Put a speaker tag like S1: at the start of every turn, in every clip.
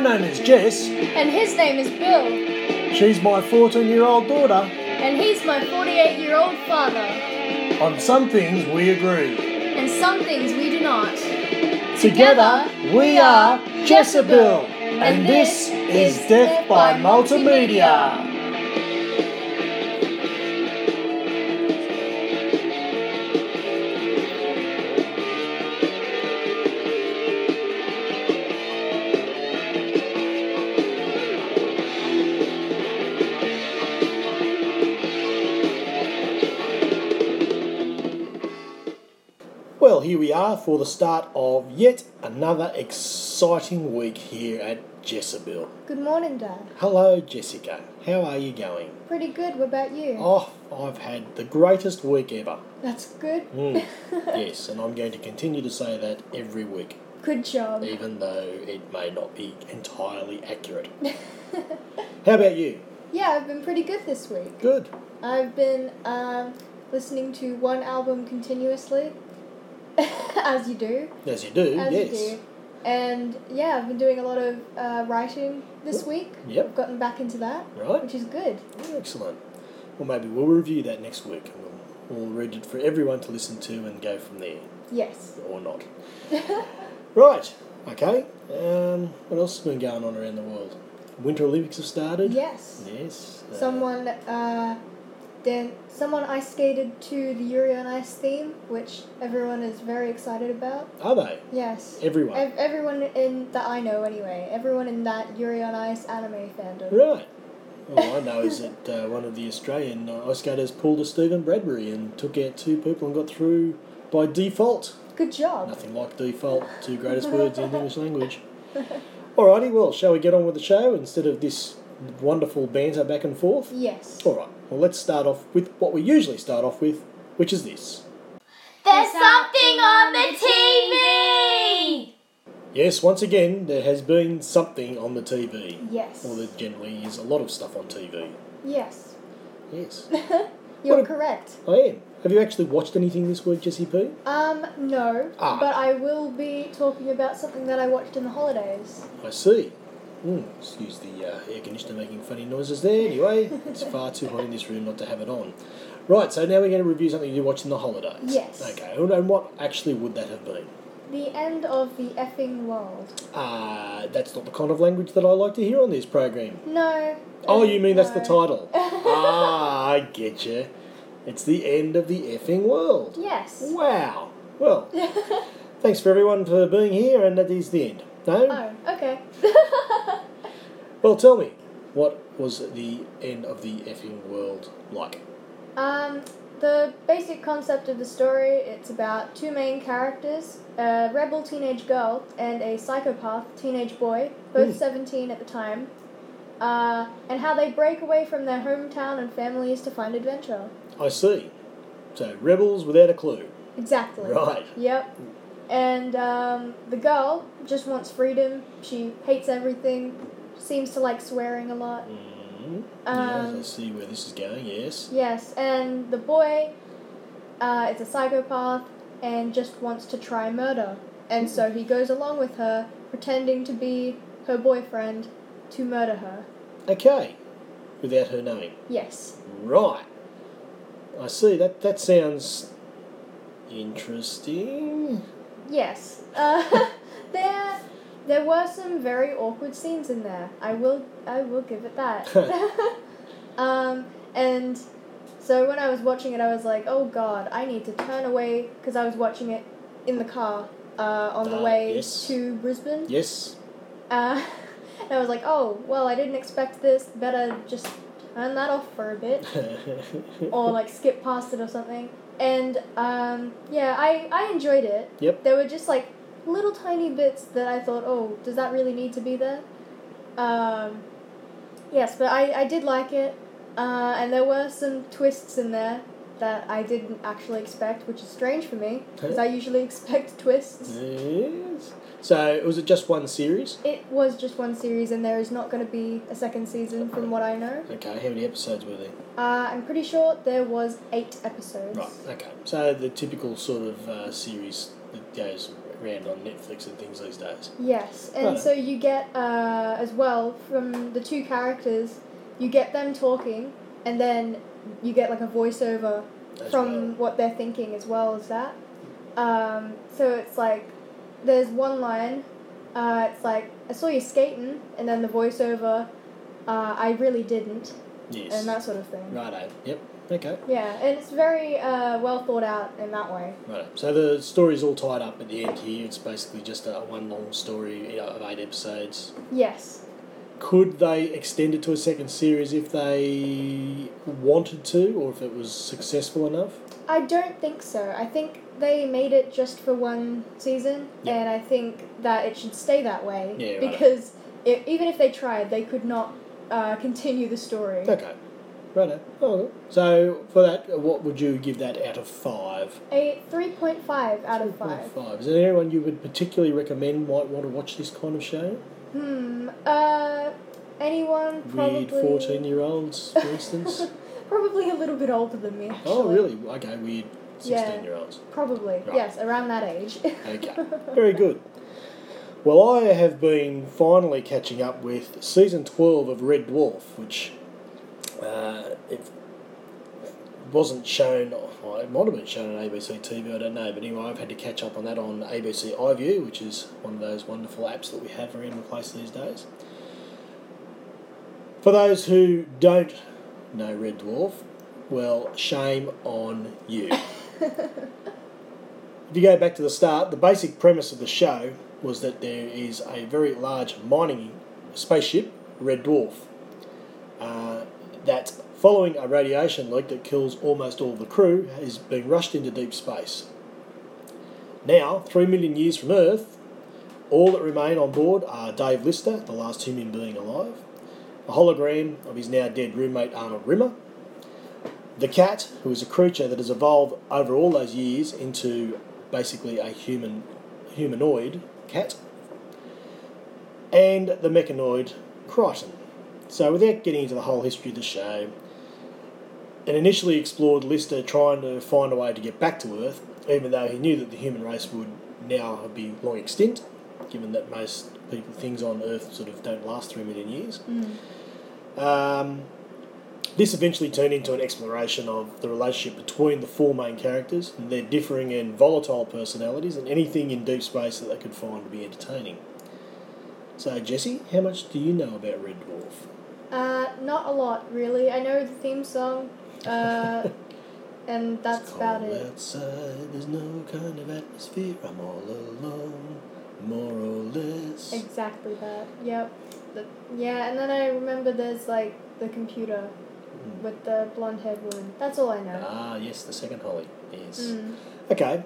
S1: Her name is Jess.
S2: And his name is Bill.
S1: She's my 14 year old daughter.
S2: And he's my 48 year old father.
S1: On some things we agree.
S2: And some things we do not.
S1: Together we are Jessibill. And this is Death by Multimedia. Are for the start of yet another exciting week here at Jessibill.
S2: Good morning, Dad.
S1: Hello, Jessica. How are you going?
S2: Pretty good. What about you?
S1: Oh, I've had the greatest week ever.
S2: That's good.
S1: Mm, yes, and I'm going to continue to say that every week,
S2: Good job.
S1: even though it may not be entirely accurate. How about you?
S2: Yeah, I've been pretty good this week.
S1: Good.
S2: I've been um, listening to one album continuously, as you do.
S1: As you do,
S2: As
S1: yes.
S2: you do. And yeah, I've been doing a lot of uh, writing this week.
S1: Yep.
S2: I've gotten back into that,
S1: Right.
S2: which is good.
S1: Excellent. Well, maybe we'll review that next week and we'll, we'll read it for everyone to listen to and go from there,
S2: Yes.
S1: or not. right. Okay. Um, what else has been going on around the world? Winter Olympics have started.
S2: Yes.
S1: Yes. uh,
S2: Someone, uh, then someone ice skated to the Yuri on Ice theme, which everyone is very excited about.
S1: Are they?
S2: Yes.
S1: Everyone.
S2: Ev- everyone in that I know anyway. Everyone in that Yuri on Ice anime fandom.
S1: Right. All I know is that uh, one of the Australian uh, ice skaters pulled a Steven Bradbury and took out two people and got through by default.
S2: Good job.
S1: Nothing like default, two greatest words in the English language. Alrighty, well, shall we get on with the show instead of this wonderful banter back and forth?
S2: Yes.
S1: Alright, well, let's start off with what we usually start off with, which is this.
S3: There's something on the TV!
S1: Yes, once again, there has been something on the TV.
S2: Yes.
S1: Well, there generally is a lot of stuff on TV.
S2: Yes.
S1: Yes,
S2: You're
S1: a-
S2: correct.
S1: I am. Have you actually watched anything this week, Jesse P?
S2: Um, no.
S1: Ah.
S2: But I will be talking about something that I watched in the holidays.
S1: I see. Mm, excuse the uh, air conditioner making funny noises there. Anyway, it's far too hot in this room not to have it on. Right, so now we're going to review something you watched in the holidays.
S2: Yes.
S1: Okay, and what actually would that have been?
S2: The end of the effing world.
S1: Uh, that's not the kind of language that I like to hear on this program.
S2: No.
S1: Oh, you mean that's the title? ah, I get you. It's the end of the effing world.
S2: Yes.
S1: Wow. Well, thanks for everyone for being here, and that is the end. No?
S2: Oh, okay.
S1: Well, tell me, what was the end of the effing world like?
S2: Um, the basic concept of the story, it's about two main characters, a rebel teenage girl and a psychopath teenage boy, both
S1: Hmm.
S2: 17 at the time, uh, and how they break away from their hometown and families to find adventure.
S1: I see. So, rebels without a clue.
S2: Exactly.
S1: Right.
S2: Yep. And um, the girl just wants freedom. She hates everything. Seems to like swearing a lot.
S1: Mm-hmm.
S2: Um,
S1: yes, I see where this is going, yes.
S2: Yes, and the boy uh, is a psychopath and just wants to try murder. And so he goes along with her, pretending to be her boyfriend to murder her.
S1: Okay. Without her knowing.
S2: Yes.
S1: Right. I see. That that sounds interesting.
S2: Yes. Uh, there, there were some very awkward scenes in there. I will, I will give it that. um, and so when I was watching it, I was like, oh god, I need to turn away because I was watching it in the car uh, on the
S1: Ah,
S2: way
S1: yes.
S2: to Brisbane.
S1: yes.
S2: Uh, and I was like, oh, well, I didn't expect this. Better just turn that off for a bit. or like skip past it or something. And um, yeah, I, I enjoyed it.
S1: Yep.
S2: There were just like little tiny bits that I thought, oh, does that really need to be there? Um, yes, but I, I did like it. Uh, and there were some twists in there that I didn't actually expect, which is strange for me, because I usually expect twists.
S1: yes. So, was it just one series?
S2: It was just one series, and there is not going to be a second season, from what I know.
S1: Okay, how many episodes were there?
S2: Uh, I'm pretty sure there was eight episodes.
S1: Right, okay. So, the typical sort of uh, series that goes around on Netflix and things these days.
S2: Yes, and
S1: Right.
S2: so you get uh, as well from the two characters, you get them talking, and then you get like a voiceover
S1: As
S2: from
S1: well.
S2: what they're thinking as well as that. Um, so it's like there's one line, uh, it's like I saw you skating, and then the voiceover, uh, I really didn't,
S1: Yes.
S2: and that sort of thing.
S1: Righto. Yep. Okay.
S2: Yeah, and it's very uh, well thought out in that way.
S1: Right. So the story's all tied up at the end here. It's basically just a one long story you know, of eight episodes.
S2: Yes.
S1: Could they extend it to a second series if they wanted to, or if it was successful enough?
S2: I don't think so. I think they made it just for one season,
S1: Yeah.
S2: and I think that it should stay that way.
S1: Yeah, right.
S2: Because i even if they tried, they could not uh, continue the story.
S1: Okay. Righto. Oh, so for that, what would you give that out of five?
S2: A 3.5 out of 5.
S1: Five. Is there anyone you would particularly recommend might want to watch this kind of show?
S2: Hmm. Uh, anyone probably.
S1: Weird fourteen-year-olds, for instance.
S2: Probably a little bit older than me. Actually.
S1: oh, really? Okay, weird
S2: Yeah.
S1: sixteen-year-olds.
S2: Probably.
S1: Right.
S2: Yes, around that age.
S1: Okay, very good. Well, I have been finally catching up with season 12 of Red Dwarf, which uh, it wasn't shown, well, it might have been shown on ABC TV, I don't know, but anyway, I've had to catch up on that on ABC iView, which is one of those wonderful apps that we have around the place these days. For those who don't know Red Dwarf, well, shame on you. If you go back to the start, the basic premise of the show was that there is a very large mining spaceship, Red Dwarf, uh, that, following a radiation leak that kills almost all the crew, is being rushed into deep space. Now, three million years from Earth, all that remain on board are Dave Lister, the last human being alive, a hologram of his now dead roommate Arnold Rimmer, the cat, who is a creature that has evolved over all those years into basically a human humanoid cat, and the mechanoid Kryten. So, without getting into the whole history of the show, it initially explored Lister trying to find a way to get back to Earth, even though he knew that the human race would now be long extinct, given that most people things on Earth sort of don't last three million years. Um, this eventually turned into an exploration of the relationship between the four main characters and their differing and volatile personalities and anything in deep space that they could find to be entertaining. So, Jesse, how much do you know about Red Dwarf?
S2: Uh, not a lot, really. I know the theme song, uh, and that's about it.
S1: Outside, there's no kind of atmosphere. I'm all alone, more or less.
S2: Exactly that. Yep. The, yeah, and then I remember there's like the computer
S1: Mm.
S2: with the blonde haired woman. That's all I know.
S1: Ah, yes, the second Holly. Yes.
S2: Mm.
S1: Okay.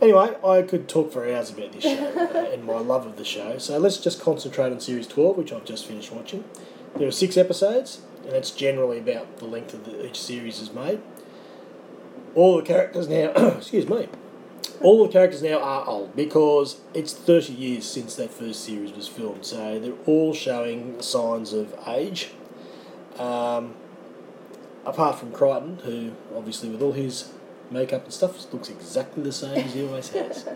S1: Anyway, I could talk for hours about this show and my love of the show. So let's just concentrate on series 12, which I've just finished watching. There are six episodes, and that's generally about the length of the, each series is made. All the characters now, excuse me, all the characters now are old because it's 30 years since that first series was filmed. So they're all showing signs of age. Um, apart from Kryten, who obviously with all his makeup and stuff looks exactly the same as he always has.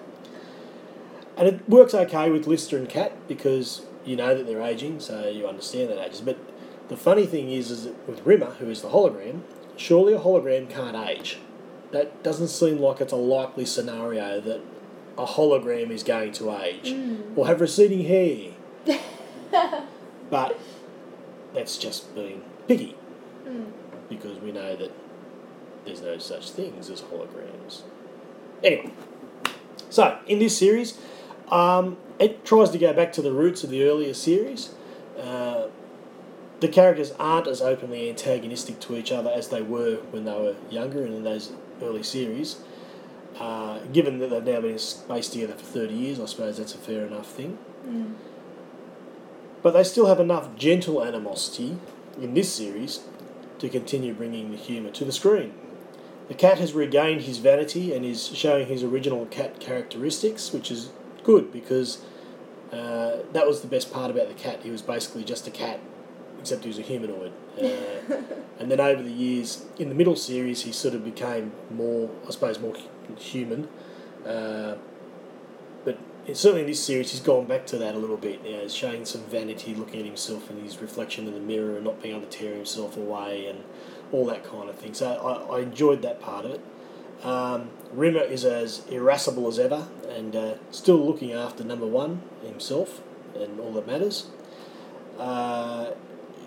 S1: And it works okay with Lister and Cat because you know that they're aging, so you understand that ages. But the funny thing is, is that with Rimmer, who is the hologram, surely a hologram can't age. That doesn't seem like it's a likely scenario that a hologram is going to age
S2: Mm.
S1: or have receding hair. but that's just being picky
S2: Mm.
S1: because we know that there's no such things as holograms. Anyway, so in this series, um, it tries to go back to the roots of the earlier series. Uh, the characters aren't as openly antagonistic to each other as they were when they were younger and in those early series. Uh, given that they've now been spaced together for 30 years, I suppose that's a fair enough thing.
S2: Mm.
S1: But they still have enough gentle animosity in this series to continue bringing the humour to the screen. The cat has regained his vanity and is showing his original cat characteristics, which is good because uh, that was the best part about the cat. He was basically just a cat, except he was a humanoid. Uh, and then over the years, in the middle series, he sort of became more, I suppose, more human. Uh, but certainly in this series, he's gone back to that a little bit. You know, he's showing some vanity, looking at himself and his reflection in the mirror, and not being able to tear himself away, and all that kind of thing. So I, I enjoyed that part of it. Um, Rimmer is as irascible as ever, and uh, still looking after number one himself, and all that matters. Uh,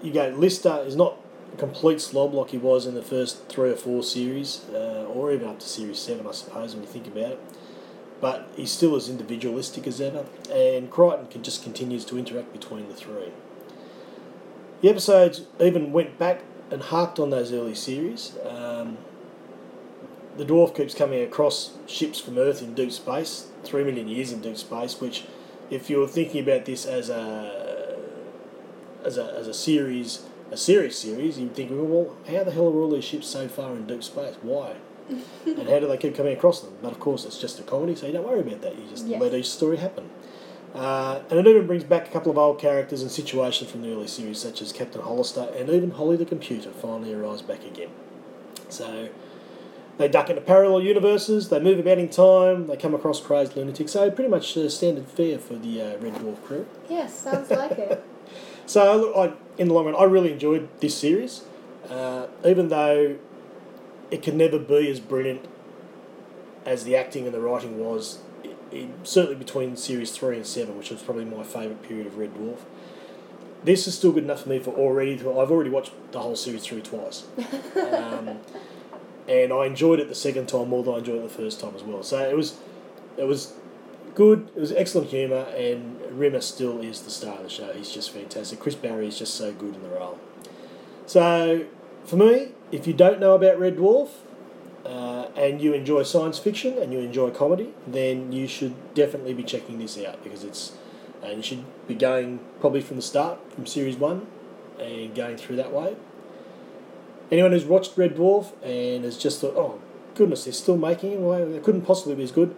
S1: you go Lister is not a complete slob like he was in the first three or four series, uh, or even up to series seven, I suppose, when you think about it. But he's still as individualistic as ever, and Kryten can just continues to interact between the three. The episodes even went back and harked on those early series. Um, the dwarf keeps coming across ships from Earth in deep space, three million years in deep space, which, if you're thinking about this as a as a, as a series, a series series, you're thinking, well, how the hell are all these ships so far in deep space? Why? and how do they keep coming across them? But of course, it's just a comedy, so you don't worry about that. You just
S2: Yes.
S1: let each story happen. Uh, and it even brings back a couple of old characters and situations from the early series, such as Captain Hollister and even Holly the computer finally arrives back again. So they duck into parallel universes, they move about in time, they come across crazed lunatics. So pretty much uh, standard fare for the uh, Red Dwarf crew.
S2: Yes, sounds like it.
S1: So look, I, in the long run, I really enjoyed this series, uh, even though it can never be as brilliant as the acting and the writing was. It, it, certainly between series three and seven, which was probably my favourite period of Red Dwarf. This is still good enough for me for already. To, I've already watched the whole series through twice, um, and I enjoyed it the second time more than I enjoyed it the first time as well. So it was, it was good. It was excellent humour, and Rimmer still is the star of the show. He's just fantastic. Chris Barrie is just so good in the role. So, for me, if you don't know about Red Dwarf, uh, and you enjoy science fiction and you enjoy comedy, then you should definitely be checking this out because it's, and you should be going probably from the start, from series one, and going through that way. Anyone who's watched Red Dwarf and has just thought, oh goodness, they're still making it, well, it couldn't possibly be as good.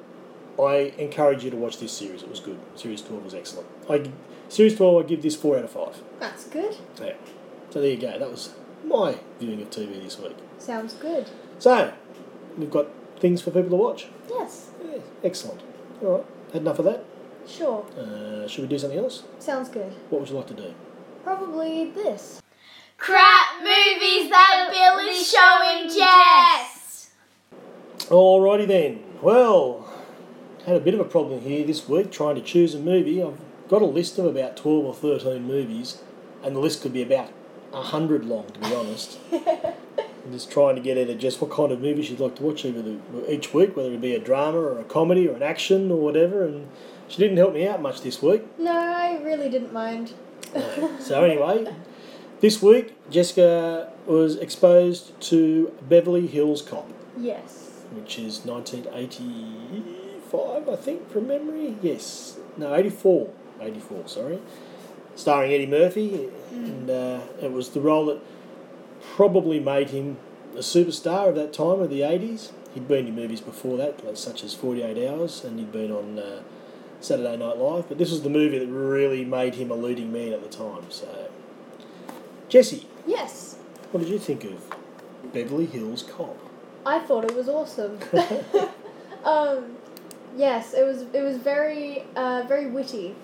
S1: I encourage you to watch this series. It was good. Series 12 was excellent. I, series 12, I give this 4 out of 5.
S2: That's good.
S1: Yeah. So there you go. That was my viewing of TV this week.
S2: Sounds good.
S1: So, we've got things for people to watch.
S2: Yes,
S1: Yeah, excellent. All right. Had enough of that.
S2: sure.
S1: Uh, should we do something else?
S2: Sounds good.
S1: What would you like to do?
S2: Probably this.
S3: Crap movies that Bill is showing Jess.
S1: Alrighty then. Well, had a bit of a problem here this week trying to choose a movie. I've got a list of about 12 or 13 movies, and the list could be about 100 long, to be honest. I'm just trying to get at just what kind of movie she'd like to watch either the, each week, whether it be a drama or a comedy or an action or whatever, and she didn't help me out much this week.
S2: No, I really didn't mind.
S1: So anyway, this week Jessica was exposed to Beverly Hills Cop.
S2: Yes.
S1: which is 1985, I think, from memory. Yes, no, 84, 84. Sorry, starring Eddie Murphy, and uh, it was the role that probably made him a superstar of that time of the 80s. He'd been in movies before that, like, such as 48 Hours, and he'd been on uh, Saturday Night Live. But this was the movie that really made him a leading man at the time. So, Jesse,
S2: Yes.
S1: what did you think of Beverly Hills Cop?
S2: I thought it was awesome. um, yes, it was. It was very, uh, very witty,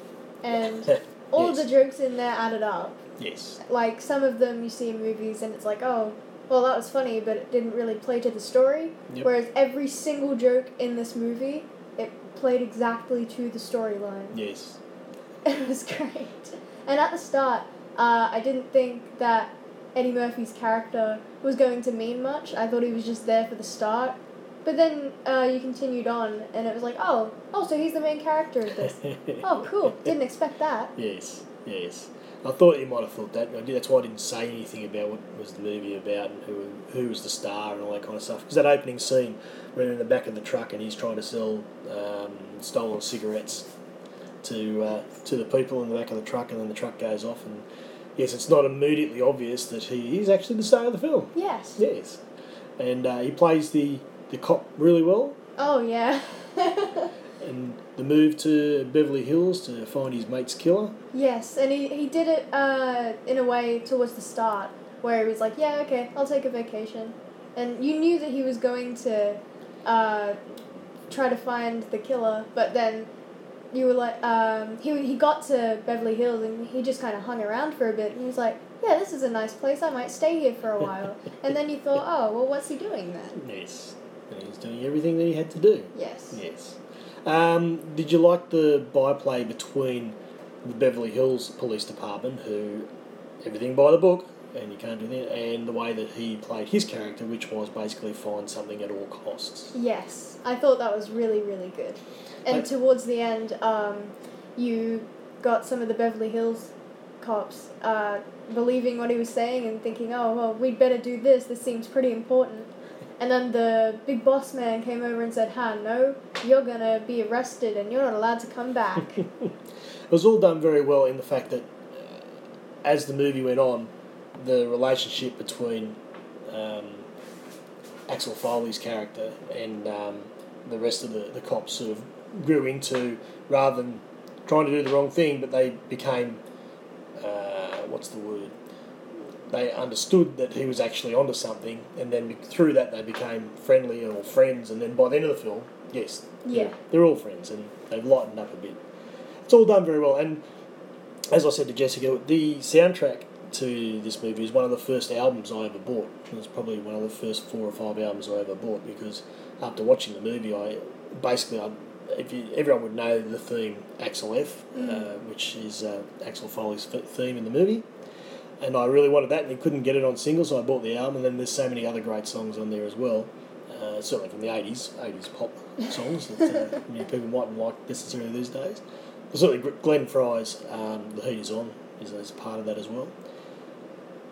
S2: and all
S1: Yes.
S2: the jokes in there added up.
S1: Yes.
S2: Like some of them you see in movies, and it's like, oh, well, that was funny, but it didn't really play to the story.
S1: Yep.
S2: Whereas every single joke in this movie, it played exactly to the storyline.
S1: Yes.
S2: It was great. And at the start, uh, I didn't think that Eddie Murphy's character was going to mean much. I thought he was just there for the start. But then uh, you continued on, and it was like, oh, oh, so he's the main character of this. Oh, cool. Didn't expect that.
S1: Yes, yes. I thought you might have thought that. That's why I didn't say anything about what was the movie about and who who was the star and all that kind of stuff. Because that opening scene, when in the back of the truck and he's trying to sell um, stolen cigarettes to uh, to the people in the back of the truck, and then the truck goes off, and yes, it's not immediately obvious that he is actually the star of the film.
S2: Yes.
S1: Yes, and uh, he plays the the cop really well.
S2: Oh, yeah.
S1: And the move to Beverly Hills to find his mate's killer.
S2: yes, and he, he did it uh, in a way towards the start where he was like, yeah, okay, I'll take a vacation. And you knew that he was going to uh, try to find the killer, but then you were like, um, he he got to Beverly Hills and he just kind of hung around for a bit and he was like, yeah, this is a nice place. I might stay here for a while. and then you thought, oh, well, what's he doing then?
S1: Yes. And he's doing everything that he had to do.
S2: Yes.
S1: Yes. Um, did you like the byplay between the Beverly Hills Police Department, who everything by the book, and you can't do that, and the way that he played his character, which was basically find something at all costs?
S2: Yes, I thought that was really, really good. And
S1: I-
S2: towards the end, um, you got some of the Beverly Hills cops uh, believing what he was saying and thinking, oh, well, we'd better do this. This seems pretty important. And then the big boss man came over and said, ha, no, you're going to be arrested and you're not allowed to come back.
S1: It was all done very well in the fact that uh, as the movie went on, the relationship between um, Axel Foley's character and um, the rest of the, the cops sort of grew into, rather than trying to do the wrong thing, but they became, uh, what's the word? They understood that he was actually onto something, and then through that they became friendly or friends, and then by the end of the film, yes,
S2: Yeah.
S1: they're, they're all friends, and they've lightened up a bit. It's all done very well, and as I said to Jessica, the soundtrack to this movie is one of the first albums I ever bought. It was probably one of the first four or five albums I ever bought because after watching the movie, I basically, I, if you, everyone would know the theme Axel F, uh, which is uh, Axel Foley's theme in the movie. And I really wanted that, and couldn't get it on single, so I bought the album. And then there's so many other great songs on there as well, uh, certainly from the 80s, 80s pop songs that uh, many people mightn't like necessarily these days. But certainly Glenn Frey's um, The Heat Is On is, is part of that as well.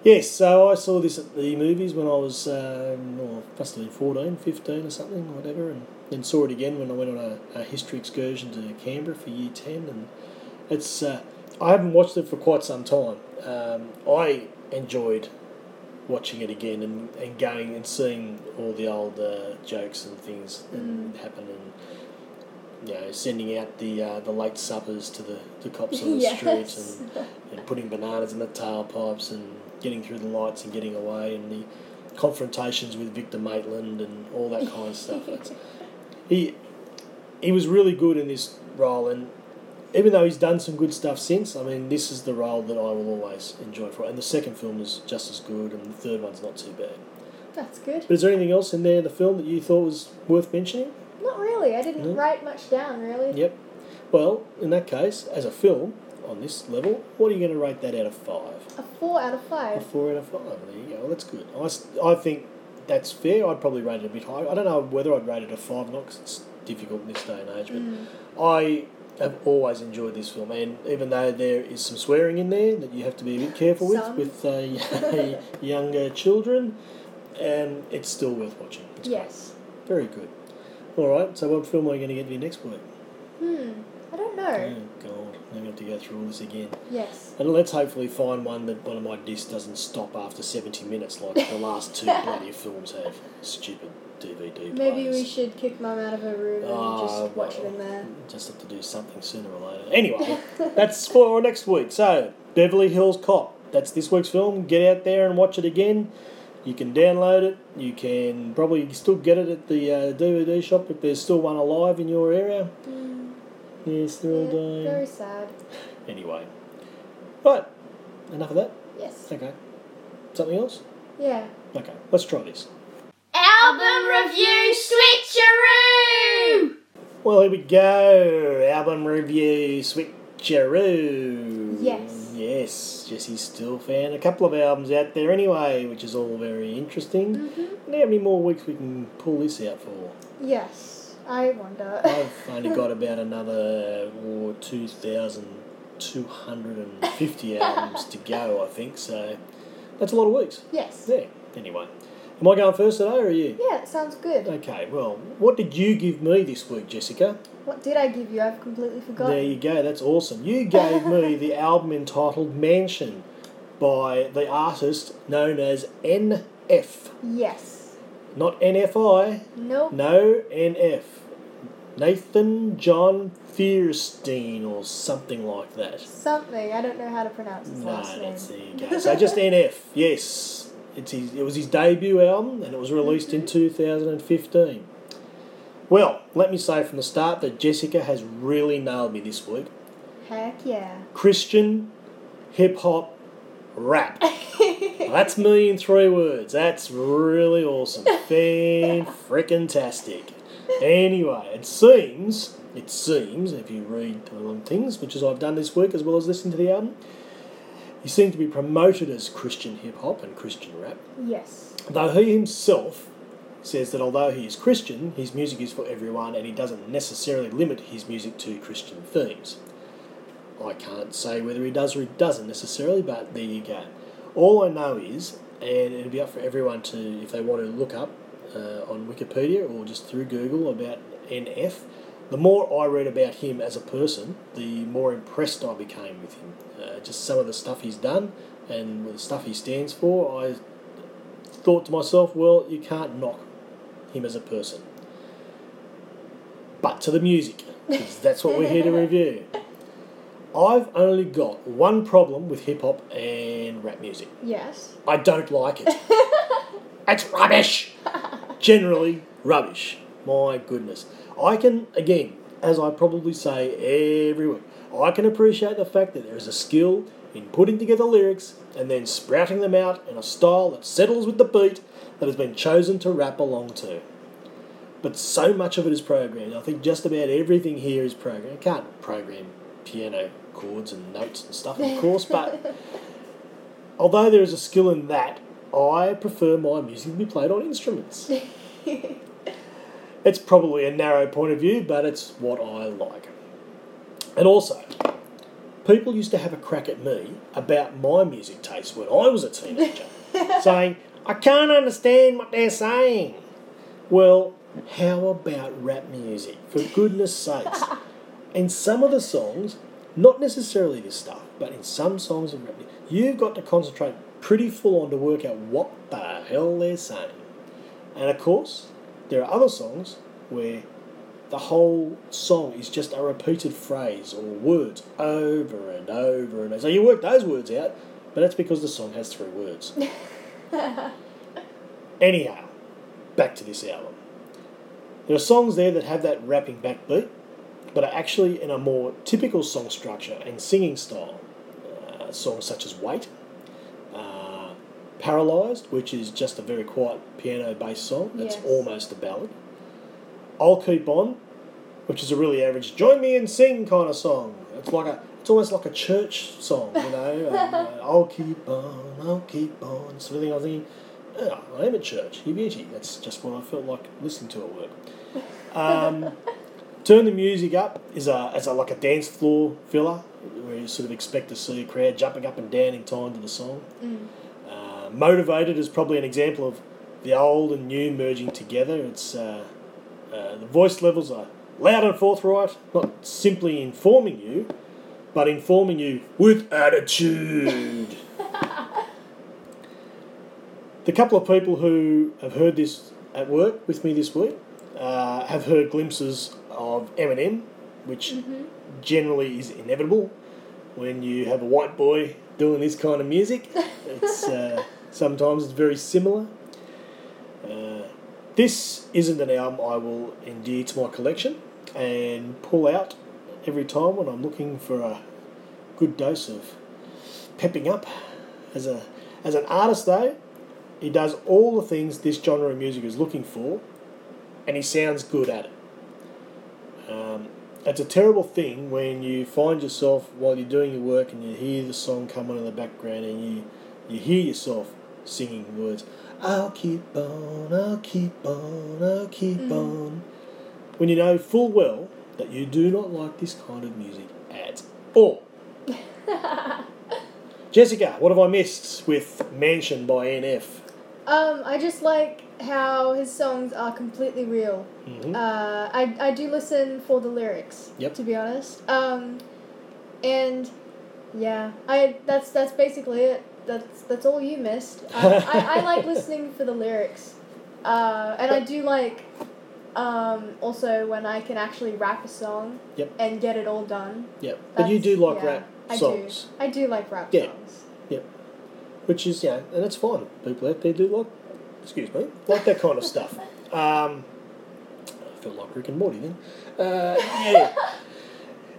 S1: Yes, so I saw this at the movies when I was, um, oh, must have been 14, 15 or something, whatever, and then saw it again when I went on a, a history excursion to Canberra for year 10. And it's, uh, I haven't watched it for quite some time. Um, I enjoyed watching it again and, and going and seeing all the old uh, jokes and things that happen and you know sending out the uh, the late suppers to the, the cops on the
S2: Yes.
S1: streets and, and putting bananas in the tailpipes and getting through the lights and getting away and the confrontations with Victor Maitland and all that kind of stuff. He he was really good in this role and even though he's done some good stuff since, I mean, this is the role that I will always enjoy for. And the second film is just as good, and the third one's not too bad.
S2: That's good.
S1: But is there anything else in there the film that you thought was worth mentioning?
S2: Not really. I didn't
S1: No?
S2: write much down, really.
S1: Yep. Well, in that case, as a film on this level, what are you going to rate that out of five?
S2: A four out of five.
S1: A four out of five. There you go. Well, that's good. I, I think that's fair. I'd probably rate it a bit higher. I don't know whether I'd rate it a five or not because it's difficult in this day and age. But
S2: Mm.
S1: I have always enjoyed this film, and even though there is some swearing in there that you have to be a bit careful with
S2: Some.
S1: with uh, younger children, um, it's still worth watching. It's great.
S2: Yes.
S1: Very good. All right. So, what film are you going to get to next week?
S2: Hmm. I don't know.
S1: Oh God, I'm going to have to go through all this again.
S2: Yes.
S1: And let's hopefully find one that one of my discs doesn't stop after 70 minutes like the last two bloody films have. Stupid DVD
S2: Maybe we should kick mum out of her room and
S1: Ah,
S2: just watch it in there.
S1: Just have to do something sooner or later. Anyway, that's for next week. So, Beverly Hills Cop. That's this week's film. Get out there and watch it again. You can download it. You can probably still get it at the uh, DVD shop if there's still one alive in your area.
S2: Mm,
S1: Yes, they're
S2: yeah,
S1: dying.
S2: very sad.
S1: Anyway. Right. Enough of that.
S2: Yes.
S1: Okay. Something else?
S2: Yeah.
S1: Okay. Let's try this.
S3: Album review switcheroo!
S1: Well, here we go. Album review switcheroo.
S2: Yes.
S1: Yes. Jesse's still found a couple of albums out there anyway, which is all very interesting.
S2: Mm-hmm.
S1: How many more weeks we can pull this out for?
S2: Yes. I wonder.
S1: I've only got about another oh, 2,250 albums to go, I think, so that's a lot of weeks.
S2: yes.
S1: Yeah, anyway. Am I going first today or are you?
S2: Yeah, it sounds good.
S1: Okay, well, what did you give me this week, Jessica?
S2: What did I give you? I've completely forgotten.
S1: There you go, that's awesome. You gave me the album entitled Mansion by the artist known as NF.
S2: Yes.
S1: Not NFI,
S2: Nope.
S1: no NF. Nathan John Fierstein or something like that.
S2: Something. I don't know how to pronounce his
S1: No,
S2: last name.
S1: that's there you go. So just NF, yes. It's his, it was his debut album and it was released in 2015. Well, let me say from the start that Jessica has really nailed me this week.
S2: Heck yeah.
S1: Christian, hip hop, rap. That's me in three words. That's really awesome. Fan freaking tastic. Anyway, it seems, it seems, if you read the things, which is I've done this week as well as listening to the album, he seemed to be promoted as Christian hip hop and Christian rap.
S2: Yes.
S1: Though he himself says that although he is Christian, his music is for everyone and he doesn't necessarily limit his music to Christian themes. I can't say whether he does or he doesn't necessarily, but there you go. All I know is, and it'll be up for everyone to, if they want to look up uh, on Wikipedia or just through Google about NF, the more I read about him as a person, the more impressed I became with him. Uh, just some of the stuff he's done and the stuff he stands for, I thought to myself, well, you can't knock him as a person. But to the music, 'cause that's what we're here to review. I've only got one problem with hip hop and rap music.
S2: Yes.
S1: I don't like it. it's rubbish. Generally, rubbish. My goodness. I can, again, as I probably say every week, I can appreciate the fact that there is a skill in putting together lyrics and then sprouting them out in a style that settles with the beat that has been chosen to rap along to. But so much of it is programmed. I think just about everything here is programmed. I can't program piano chords and notes and stuff, of course, but although there is a skill in that, I prefer my music to be played on instruments. it's probably a narrow point of view, but it's what I like. And also, people used to have a crack at me about my music taste when I was a teenager, saying, I can't understand what they're saying. Well, how about rap music? For goodness sakes. In some of the songs, not necessarily this stuff, but in some songs of rap, music, you've got to concentrate pretty full on to work out what the hell they're saying. And of course, there are other songs where the whole song is just a repeated phrase or words over and over and over. So you work those words out, but that's because the song has three words. Anyhow, back to this album. There are songs there that have that rapping backbeat, but are actually in a more typical song structure and singing style. Uh, songs such as Wait, Paralysed, which is just a very quiet piano based song, that's
S2: Yes.
S1: almost a ballad. I'll Keep On, which is a really average join me and sing kind of song. It's like a it's almost like a church song, you know. um, uh, I'll keep on, I'll keep on, sort of thing. I was thinking, oh, I am at church, you beauty. That's just what I felt like listening to at work. Um, Turn the music up is a as a like a dance floor filler where you sort of expect to see a crowd jumping up and down in time to the song.
S2: Mm.
S1: Motivated is probably an example of the old and new merging together. It's uh, uh, the voice levels are loud and forthright, not simply informing you, but informing you with attitude. the couple of people who have heard this at work with me this week uh, have heard glimpses of Eminem, which generally is inevitable when you have a white boy doing this kind of music. It's uh, sometimes it's very similar. Uh, this isn't an album I will endear to my collection and pull out every time when I'm looking for a good dose of pepping up. As a as an artist though, he does all the things this genre of music is looking for, and he sounds good at it. Um, it's a terrible thing when you find yourself while you're doing your work and you hear the song come on in the background and you you hear yourself singing words. I'll keep on, I'll keep on, I'll keep on. When you know full well that you do not like this kind of music at all. Jessica, what have I missed with Mansion by NF?
S2: Um, I just like how his songs are completely real.
S1: Mhm.
S2: Uh, I, I do listen for the lyrics.
S1: Yep.
S2: To be honest. Um, and yeah, I that's that's basically it. That's that's all you missed. I, I, I like listening for the lyrics, uh, and I do like um, also when I can actually rap a song
S1: Yep.
S2: and get it all done.
S1: Yep. But you do like
S2: yeah,
S1: rap
S2: I
S1: songs.
S2: do. I do like rap
S1: Yeah.
S2: songs.
S1: which is yeah, and it's fine. People out there do like, excuse me, like that kind of stuff. Um, feel like Rick and Morty then. Uh, yeah,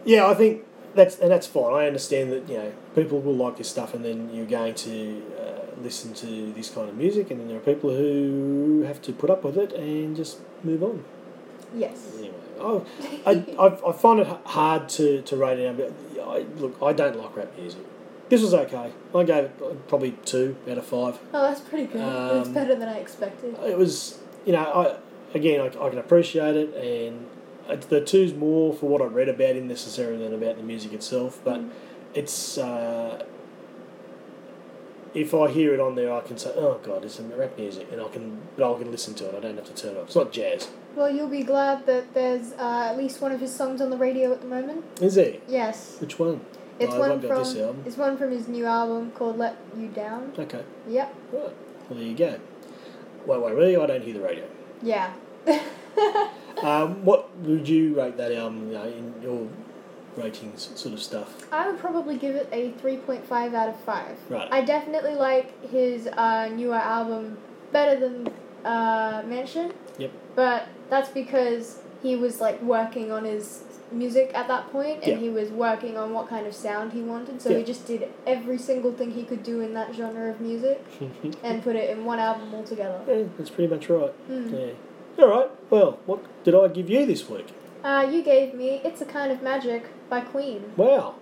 S1: yeah. I think that's and that's fine. I understand that you know people will like this stuff, and then you're going to uh, listen to this kind of music, and then there are people who have to put up with it and just move on.
S2: Yes.
S1: Anyway, oh, I, I, I find it hard to, to rate it out, but I, look, I don't like rap music. This was okay. I gave it probably two out of five.
S2: Oh, that's pretty good. it's
S1: Um,
S2: better than I expected.
S1: It was, you know, I again, I, I can appreciate it, and it's, the two's more for what I read about him necessarily than about the music itself. But
S2: Mm.
S1: It's uh, if I hear it on there, I can say, "Oh God, it's some rap music," and I can, but I can listen to it. I don't have to turn it off. It's not jazz,
S2: Well, you'll be glad that there's uh, at least one of his songs on the radio at the moment.
S1: is it?
S2: Yes.
S1: Which one?
S2: It's
S1: Oh,
S2: one from
S1: this album.
S2: it's one from his new album called Let You Down.
S1: Okay,
S2: Yep.
S1: right. Well, there you go. Wait, wait, really? I don't hear the radio.
S2: Yeah.
S1: Um, what would you rate that album you know, in your ratings sort of stuff?
S2: I would probably give it a 3.5 out of 5.
S1: Right.
S2: I definitely like his uh, newer album better than uh, Mansion.
S1: Yep.
S2: But that's because he was like working on his music at that point and
S1: Yeah.
S2: he was working on what kind of sound he wanted. So
S1: Yeah.
S2: he just did every single thing he could do in that genre of music and put it in one album altogether.
S1: yeah, that's pretty much right.
S2: Mm.
S1: Yeah. All right. Well, what did I give you this week?
S2: Uh, you gave me It's a Kind of Magic by Queen.
S1: Wow,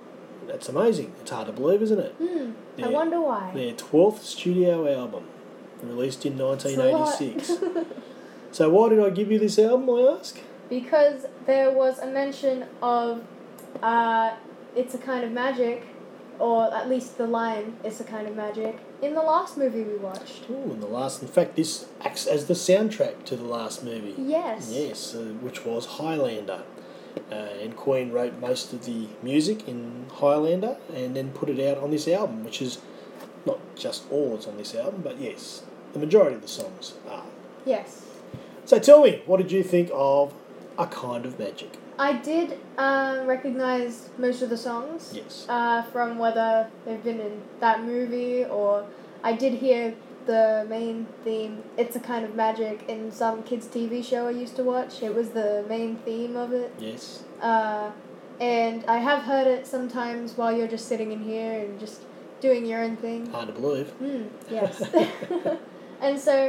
S1: that's amazing. It's hard to believe, isn't it?
S2: Hmm.
S1: Yeah.
S2: I wonder why.
S1: Their twelfth studio album, released in
S2: It's a lot.
S1: 1986. so why did I give you this album? I ask.
S2: because there was a mention of uh, it's a kind of magic, or at least the line "it's a kind of magic" in the last movie we watched.
S1: Oh, and the last. In fact, this acts as the soundtrack to the last movie.
S2: Yes.
S1: Yes, uh, which was Highlander. Uh, and Queen wrote most of the music in Highlander and then put it out on this album, which is not just all that's on this album, but yes, the majority of the songs are.
S2: Yes.
S1: So tell me, what did you think of A Kind of Magic?
S2: I did um, recognize most of the songs
S1: Yes.
S2: uh, from whether they've been in that movie or I did hear the main theme, It's a Kind of Magic, in some kids' TV show I used to watch. It was the main theme of it.
S1: Yes.
S2: Uh, and I have heard it sometimes while you're just sitting in here and just doing your own thing.
S1: Hard to believe.
S2: Hmm, yes. and so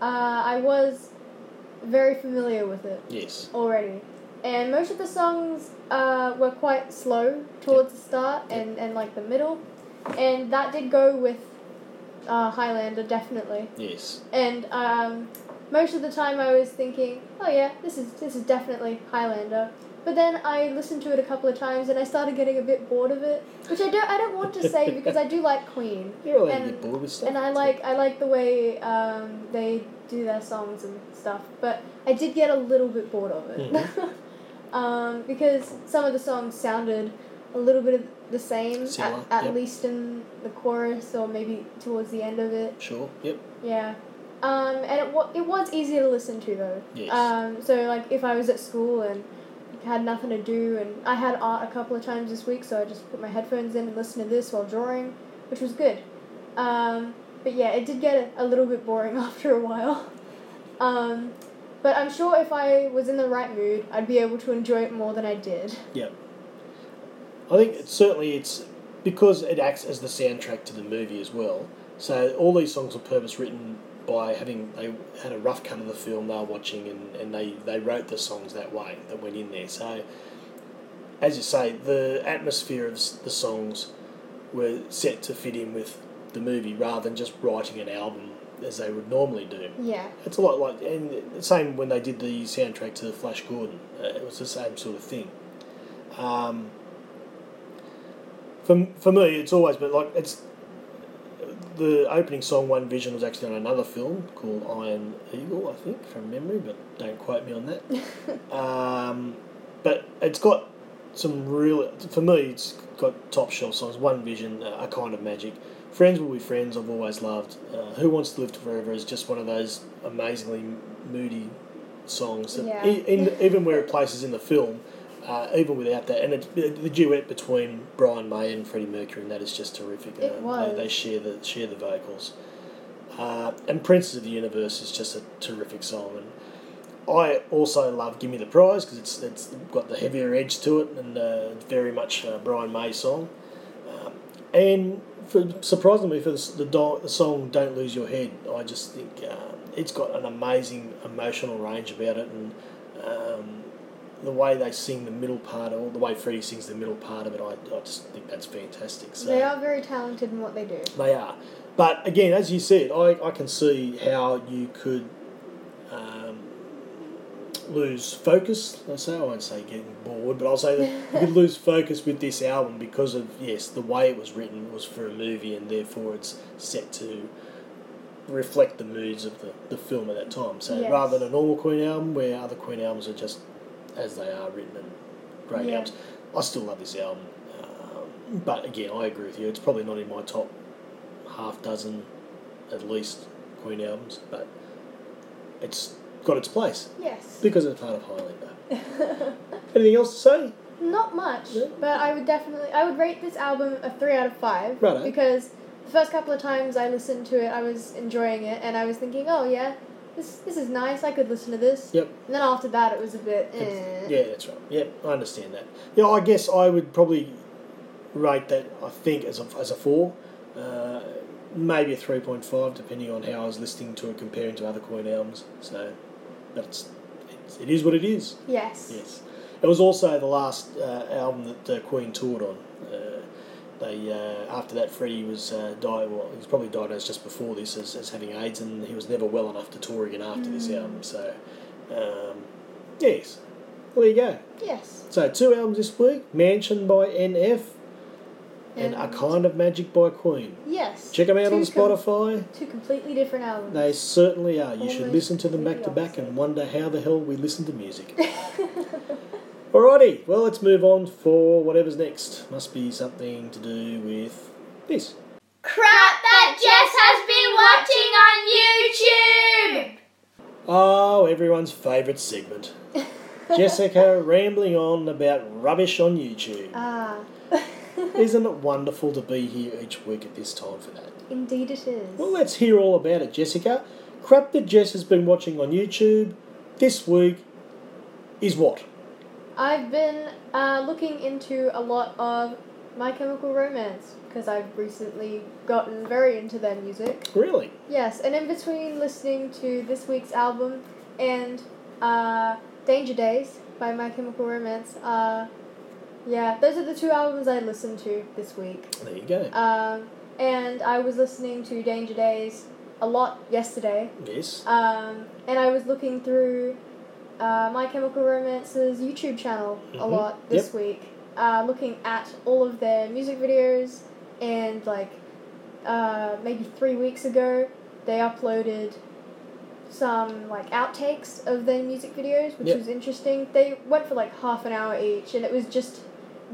S2: uh, I was very familiar with it
S1: Yes.
S2: already. And most of the songs uh, were quite slow towards the start and, and like the middle. And that did go with uh, Highlander, definitely.
S1: Yes.
S2: And um, most of the time I was thinking, oh yeah, this is this is definitely Highlander. But then I listened to it a couple of times and I started getting a bit bored of it, which I don't I don't want to say because I do like Queen.
S1: You're to
S2: And-
S1: bored with stuff.
S2: And I like I like the way um, they do their songs and stuff, but I did get a little bit bored of it
S1: Mhm.
S2: um, because some of the songs sounded a little bit of the same, at, at
S1: yep.
S2: least in the chorus or maybe towards the end of it.
S1: Sure. Yep.
S2: Yeah. Um, and it, wa- it was easy to listen to though.
S1: Yes.
S2: Um, so like if I was at school and had nothing to do and I had art a couple of times this week, so I just put my headphones in and listened to this while drawing, which was good. Um, but yeah, it did get a, a little bit boring after a while. Um, but I'm sure if I was in the right mood, I'd be able to enjoy it more than I did.
S1: Yep. I think it's, certainly it's because it acts as the soundtrack to the movie as well. So all these songs were purpose written by having they had a rough cut of the film they were watching and, and they, they wrote the songs that way that went in there. So as you say, the atmosphere of the songs were set to fit in with the movie rather than just writing an album as they would normally do.
S2: Yeah.
S1: It's a lot like, and the same when they did the soundtrack to Flash Gordon. Uh, it was the same sort of thing. Um, for, for me, it's always been like it's the opening song. One Vision was actually on another film called Iron Eagle, I think, from memory, but don't quote me on that. um, but it's got some real. For me, it's got top shelf songs. One Vision, uh, a kind of magic. Friends will be friends. I've always loved. Uh, Who wants to live forever is just one of those amazingly moody songs. That
S2: Yeah.
S1: e- in, even where it places in the film, uh, even without that, and it's, the duet between Brian May and Freddie Mercury, and that is just terrific.
S2: It
S1: uh,
S2: was.
S1: They, they share the share the vocals. Uh, and Princes of the Universe is just a terrific song, and I also love "Give Me the Prize" because it's it's got the heavier edge to it and uh, very much a Brian May song. Um, and for, surprisingly, for the, the, do- the song "Don't Lose Your Head," I just think uh, it's got an amazing emotional range about it, and um, the way they sing the middle part, or the way Freddie sings the middle part of it, I, I just think that's fantastic. So
S2: They are very talented in what they do.
S1: they are. But again, as you said, I, I can see how you could um, lose focus. Let's say I won't say getting bored, but I'll say that you could lose focus with this album because of yes, the way it was written was for a movie, and therefore it's set to reflect the moods of the, the film at that time. So
S2: Yes.
S1: rather than a normal Queen album, where other Queen albums are just as they are written and great
S2: Yeah.
S1: albums, I still love this album. Um, but again, I agree with you. It's probably not in my top half dozen, at least, Queen albums, but it's got its place
S2: Yes.
S1: because it's part of Highlander. Anything else to say?
S2: Not much,
S1: Yeah.
S2: but I would definitely I would rate this album a three out of five
S1: Righto.
S2: because the first couple of times I listened to it, I was enjoying it, and I was thinking, oh yeah, this this is nice. I could listen to this.
S1: Yep.
S2: And then after that, it was a bit. Eh.
S1: Yeah, that's right. Yep, I understand that. Yeah, I guess I would probably rate that. I think as a as a four, uh, maybe a three point five, depending on how I was listening to it comparing to other Queen albums. So that's it's, it is what it is.
S2: Yes.
S1: Yes, it was also the last uh, album that uh, Queen toured on. Uh, they uh, after that, Freddie was uh, died. Well, he was probably diagnosed just before this as, as having AIDS, and he was never well enough to tour again after this
S2: Mm.
S1: album. So, um, yes, well, there you go.
S2: Yes.
S1: So two albums this week: Mansion by NF and, A Kind of Magic by Queen.
S2: Yes.
S1: Check them out
S2: Two
S1: on
S2: com-
S1: Spotify.
S2: two completely different albums.
S1: They certainly are. You should listen to them back to back and wonder how the hell we listen to music. Alrighty, well, let's move on for whatever's next. Must be something to do with this.
S3: Crap that Jess has been watching on YouTube!
S1: Oh, everyone's favourite segment. Jessica rambling on about rubbish on YouTube.
S2: ah.
S1: Isn't it wonderful to be here each week at this time for that?
S2: Indeed, it is.
S1: Well, let's hear all about it, Jessica. Crap that Jess has been watching on YouTube this week is what?
S2: I've been uh, looking into a lot of My Chemical Romance because I've recently gotten very into their music.
S1: Really?
S2: Yes, and in between listening to this week's album and uh, Danger Days by My Chemical Romance, uh, yeah, those are the two albums I listened to this week.
S1: There you go.
S2: Um, and I was listening to Danger Days a lot yesterday.
S1: yes.
S2: Um, and I was looking through uh, My Chemical Romance's YouTube channel a
S1: Mhm.
S2: lot this week, uh, looking at all of their music videos, and like uh, maybe three weeks ago, they uploaded some like outtakes of their music videos, which
S1: Yep.
S2: was interesting. They went for like half an hour each, and it was just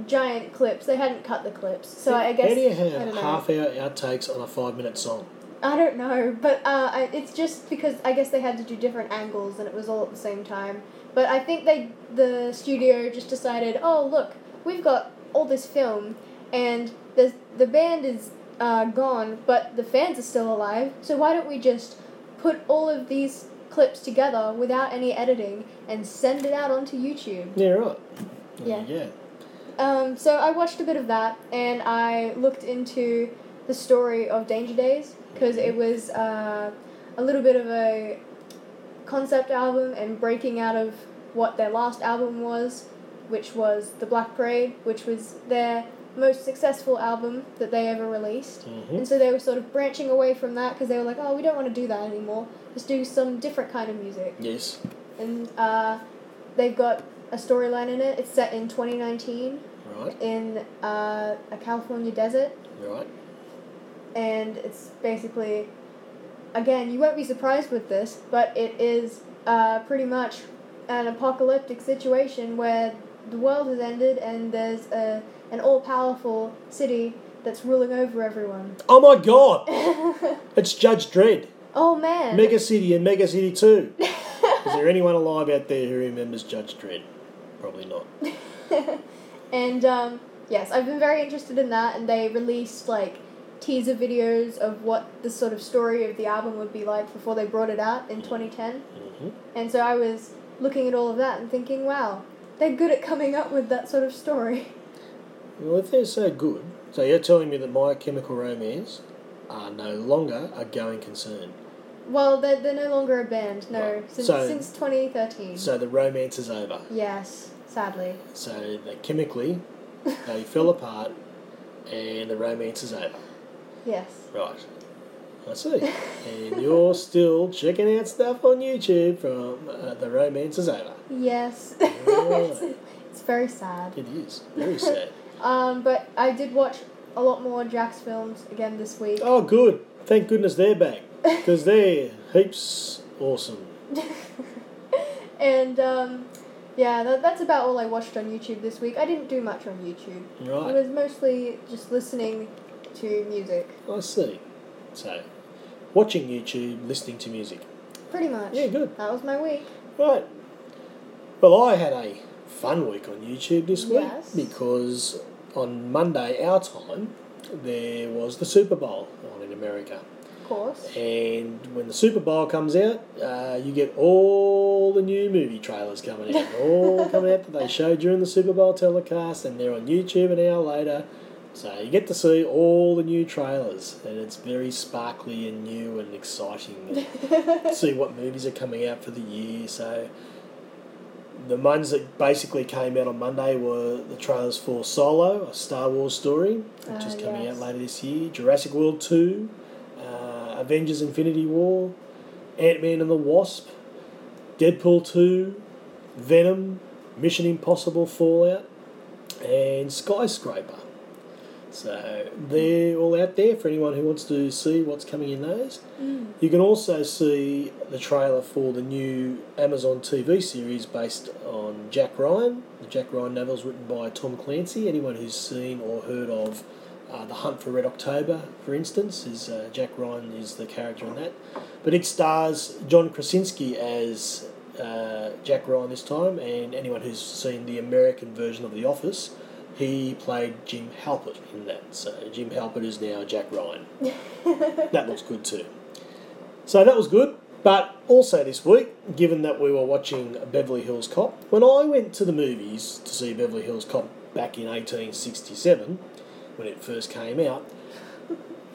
S2: giant clips. They hadn't cut the clips, so I guess
S1: How do you have half hour outtakes on a five minute song?
S2: I don't know, but uh, I, it's just because I guess they had to do different angles and it was all at the same time. But I think they the studio just decided, oh look, we've got all this film, and the the band is uh, gone, but the fans are still alive. So why don't we just put all of these clips together without any editing and send it out onto YouTube?
S1: Yeah, right. There
S2: Yeah. Um, so I watched a bit of that, and I looked into the story of Danger Days because it was uh, a little bit of a concept album and breaking out of what their last album was, which was The Black Parade, which was their most successful album that they ever released.
S1: hmm
S2: And so they were sort of branching away from that because they were like, oh, we don't want to do that anymore. Let's do some different kind of music.
S1: Yes.
S2: And uh, they've got a storyline in it. It's set in 2019
S1: Right.
S2: in uh, a California desert,
S1: Right.
S2: And it's basically, again, you won't be surprised with this, but it is uh, pretty much an apocalyptic situation where the world has ended and there's a, an all powerful city that's ruling over everyone.
S1: Oh my God! It's Judge Dredd.
S2: oh man!
S1: Mega City and Mega City 2. Is there anyone alive out there who remembers Judge Dredd? Probably not.
S2: and um, yes, I've been very interested in that, and they released like teaser videos of what the sort of story of the album would be like before they brought it out in 2010.
S1: hmm
S2: And so I was looking at all of that and thinking, wow, they're good at coming up with that sort of story.
S1: Well, if they're so good, so you're telling me that My Chemical Romance are no longer a going concern.
S2: Well, they're, they're no longer a band, no,
S1: Right.
S2: since,
S1: So-
S2: since 2013.
S1: So the romance is over.
S2: yes, sadly.
S1: So they chemically, they fell apart, and the romance is over.
S2: Yes.
S1: Right. I see. and you're still checking out stuff on YouTube from uh, The Romance is Over.
S2: Yes.
S1: Right.
S2: it's, very sad.
S1: It is. Very sad.
S2: Um, but I did watch a lot more Jacksfilms again this week.
S1: Oh, good. Thank goodness they're back. Because they're heaps awesome.
S2: and um, yeah, that, that's about all I watched on YouTube this week. I didn't do much on YouTube. It
S1: Right.
S2: was mostly just listening to music,
S1: I see. So, watching YouTube, listening to music.
S2: pretty much.
S1: Yeah, good.
S2: That was my week.
S1: Right. Well, I had a fun week on YouTube this week
S2: Yes.
S1: because on Monday, our time, there was the Super Bowl on in America.
S2: Of course.
S1: And when the Super Bowl comes out, uh, you get all the new movie trailers coming out. all coming out that they showed during the Super Bowl telecast, and they're on YouTube an hour later. So you get to see all the new trailers, and it's very sparkly and new and exciting. And see what movies are coming out for the year. So the ones that basically came out on Monday were the trailers for Solo, a Star Wars story, which is
S2: Ah,
S1: coming
S2: yes.
S1: out later this year. Jurassic World Two, uh, Avengers: Infinity War, Ant Man and the Wasp, Deadpool Two, Venom, Mission Impossible Fallout, and Skyscraper. So they're all out there for anyone who wants to see what's coming in those.
S2: Mm.
S1: You can also see the trailer for the new Amazon TV series based on Jack Ryan. The Jack Ryan novels written by Tom Clancy. Anyone who's seen or heard of uh, The Hunt for Red October, for instance, is uh, Jack Ryan is the character in that. But it stars John Krasinski as uh, Jack Ryan this time, and anyone who's seen the American version of The Office, he played Jim Halpert in that. So Jim Halpert is now Jack Ryan. that looks good too. So that was good. But also this week, given that we were watching Beverly Hills Cop, when I went to the movies to see Beverly Hills Cop back in 1867, when it first came out,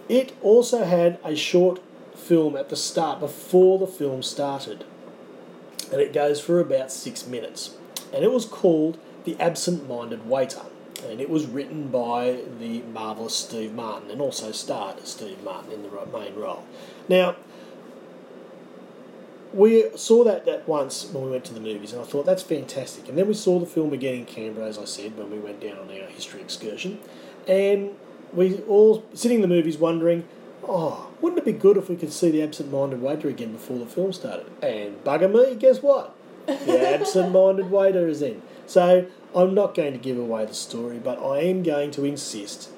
S1: it also had a short film at the start before the film started. And it goes for about six minutes. And it was called The Absent Minded Waiter. And it was written by the marvellous Steve Martin and also starred Steve Martin in the main role. Now, we saw that, that once when we went to the movies, and I thought that's fantastic. And then we saw the film again in Canberra, as I said, when we went down on our history excursion. And we all sitting in the movies wondering, oh, wouldn't it be good if we could see the absent minded waiter again before the film started? And bugger me, guess what? The absent minded waiter is in. So I'm not going to give away the story, but I am going to insist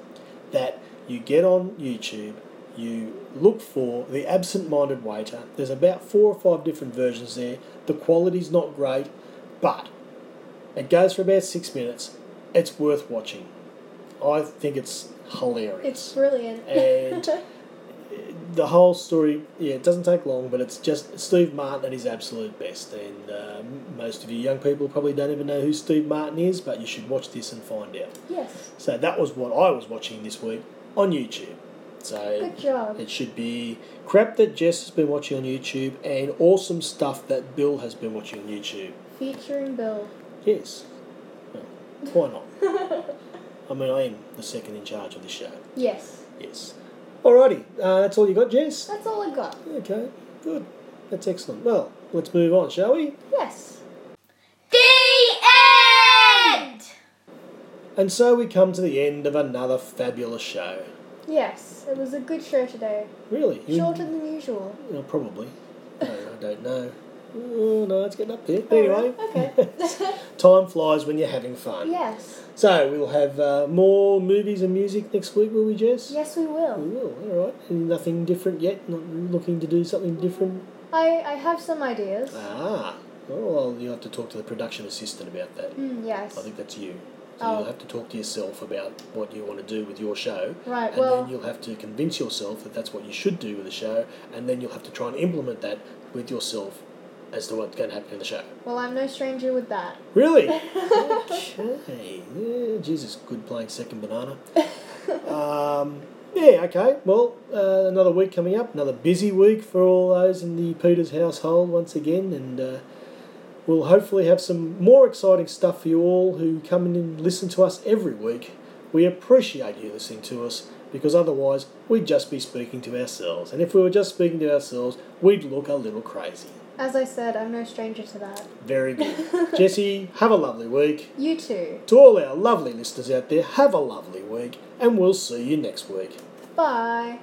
S1: that you get on YouTube, you look for the absent minded waiter. There's about four or five different versions there. The quality's not great, but it goes for about six minutes. It's worth watching. I think it's hilarious.
S2: It's brilliant.
S1: And the whole story, yeah, it doesn't take long, but it's just Steve Martin at his absolute best. And um, most of you young people probably don't even know who Steve Martin is, but you should watch this and find out.
S2: yes.
S1: So that was what I was watching this week on YouTube. So
S2: Good job.
S1: it should be crap that Jess has been watching on YouTube and awesome stuff that Bill has been watching on YouTube.
S2: Featuring Bill.
S1: Yes. Well, why not? I mean, I am the second in charge of the show.
S2: Yes.
S1: Yes. Alrighty, uh, that's all you got, Jess?
S2: That's all I got.
S1: Okay, good. That's excellent. Well, let's move on, shall we?
S2: Yes.
S3: The end.
S1: And so we come to the end of another fabulous show.
S2: Yes. It was a good show today.
S1: Really? You-
S2: Shorter than usual.
S1: Well, probably. No, I don't know. Oh, no, it's getting up there. Anyway,
S2: Okay.
S1: time flies when you're having fun.
S2: yes.
S1: So we'll have uh, more movies and music next week, will we, Jess?
S2: Yes, we will.
S1: We
S2: will.
S1: will. All right. And nothing different yet. Not looking to do something different.
S2: I, I have some ideas.
S1: Ah. Oh, well, you have to talk to the production assistant about that.
S2: Mm, yes.
S1: I think that's you. So
S2: Oh.
S1: you'll have to talk to yourself about what you want to do with your show.
S2: Right,
S1: And
S2: well-
S1: then you'll have to convince yourself that that's what you should do with the show, and then you'll have to try and implement that with yourself as to what's going to happen in the show.
S2: Well, I'm no stranger with that.
S1: Really? okay. Yeah, Jesus, good playing second banana. Um, yeah, okay. Well, uh, another week coming up, another busy week for all those in the Peters household once again, and uh, we'll hopefully have some more exciting stuff for you all who come in and listen to us every week. We appreciate you listening to us because otherwise we'd just be speaking to ourselves, and if we were just speaking to ourselves, we'd look a little crazy.
S2: As I said, I'm no stranger to that.
S1: Very good. Jesse, have a lovely week.
S2: You too.
S1: To all our lovely listeners out there, have a lovely week, and we'll see you next week.
S2: Bye.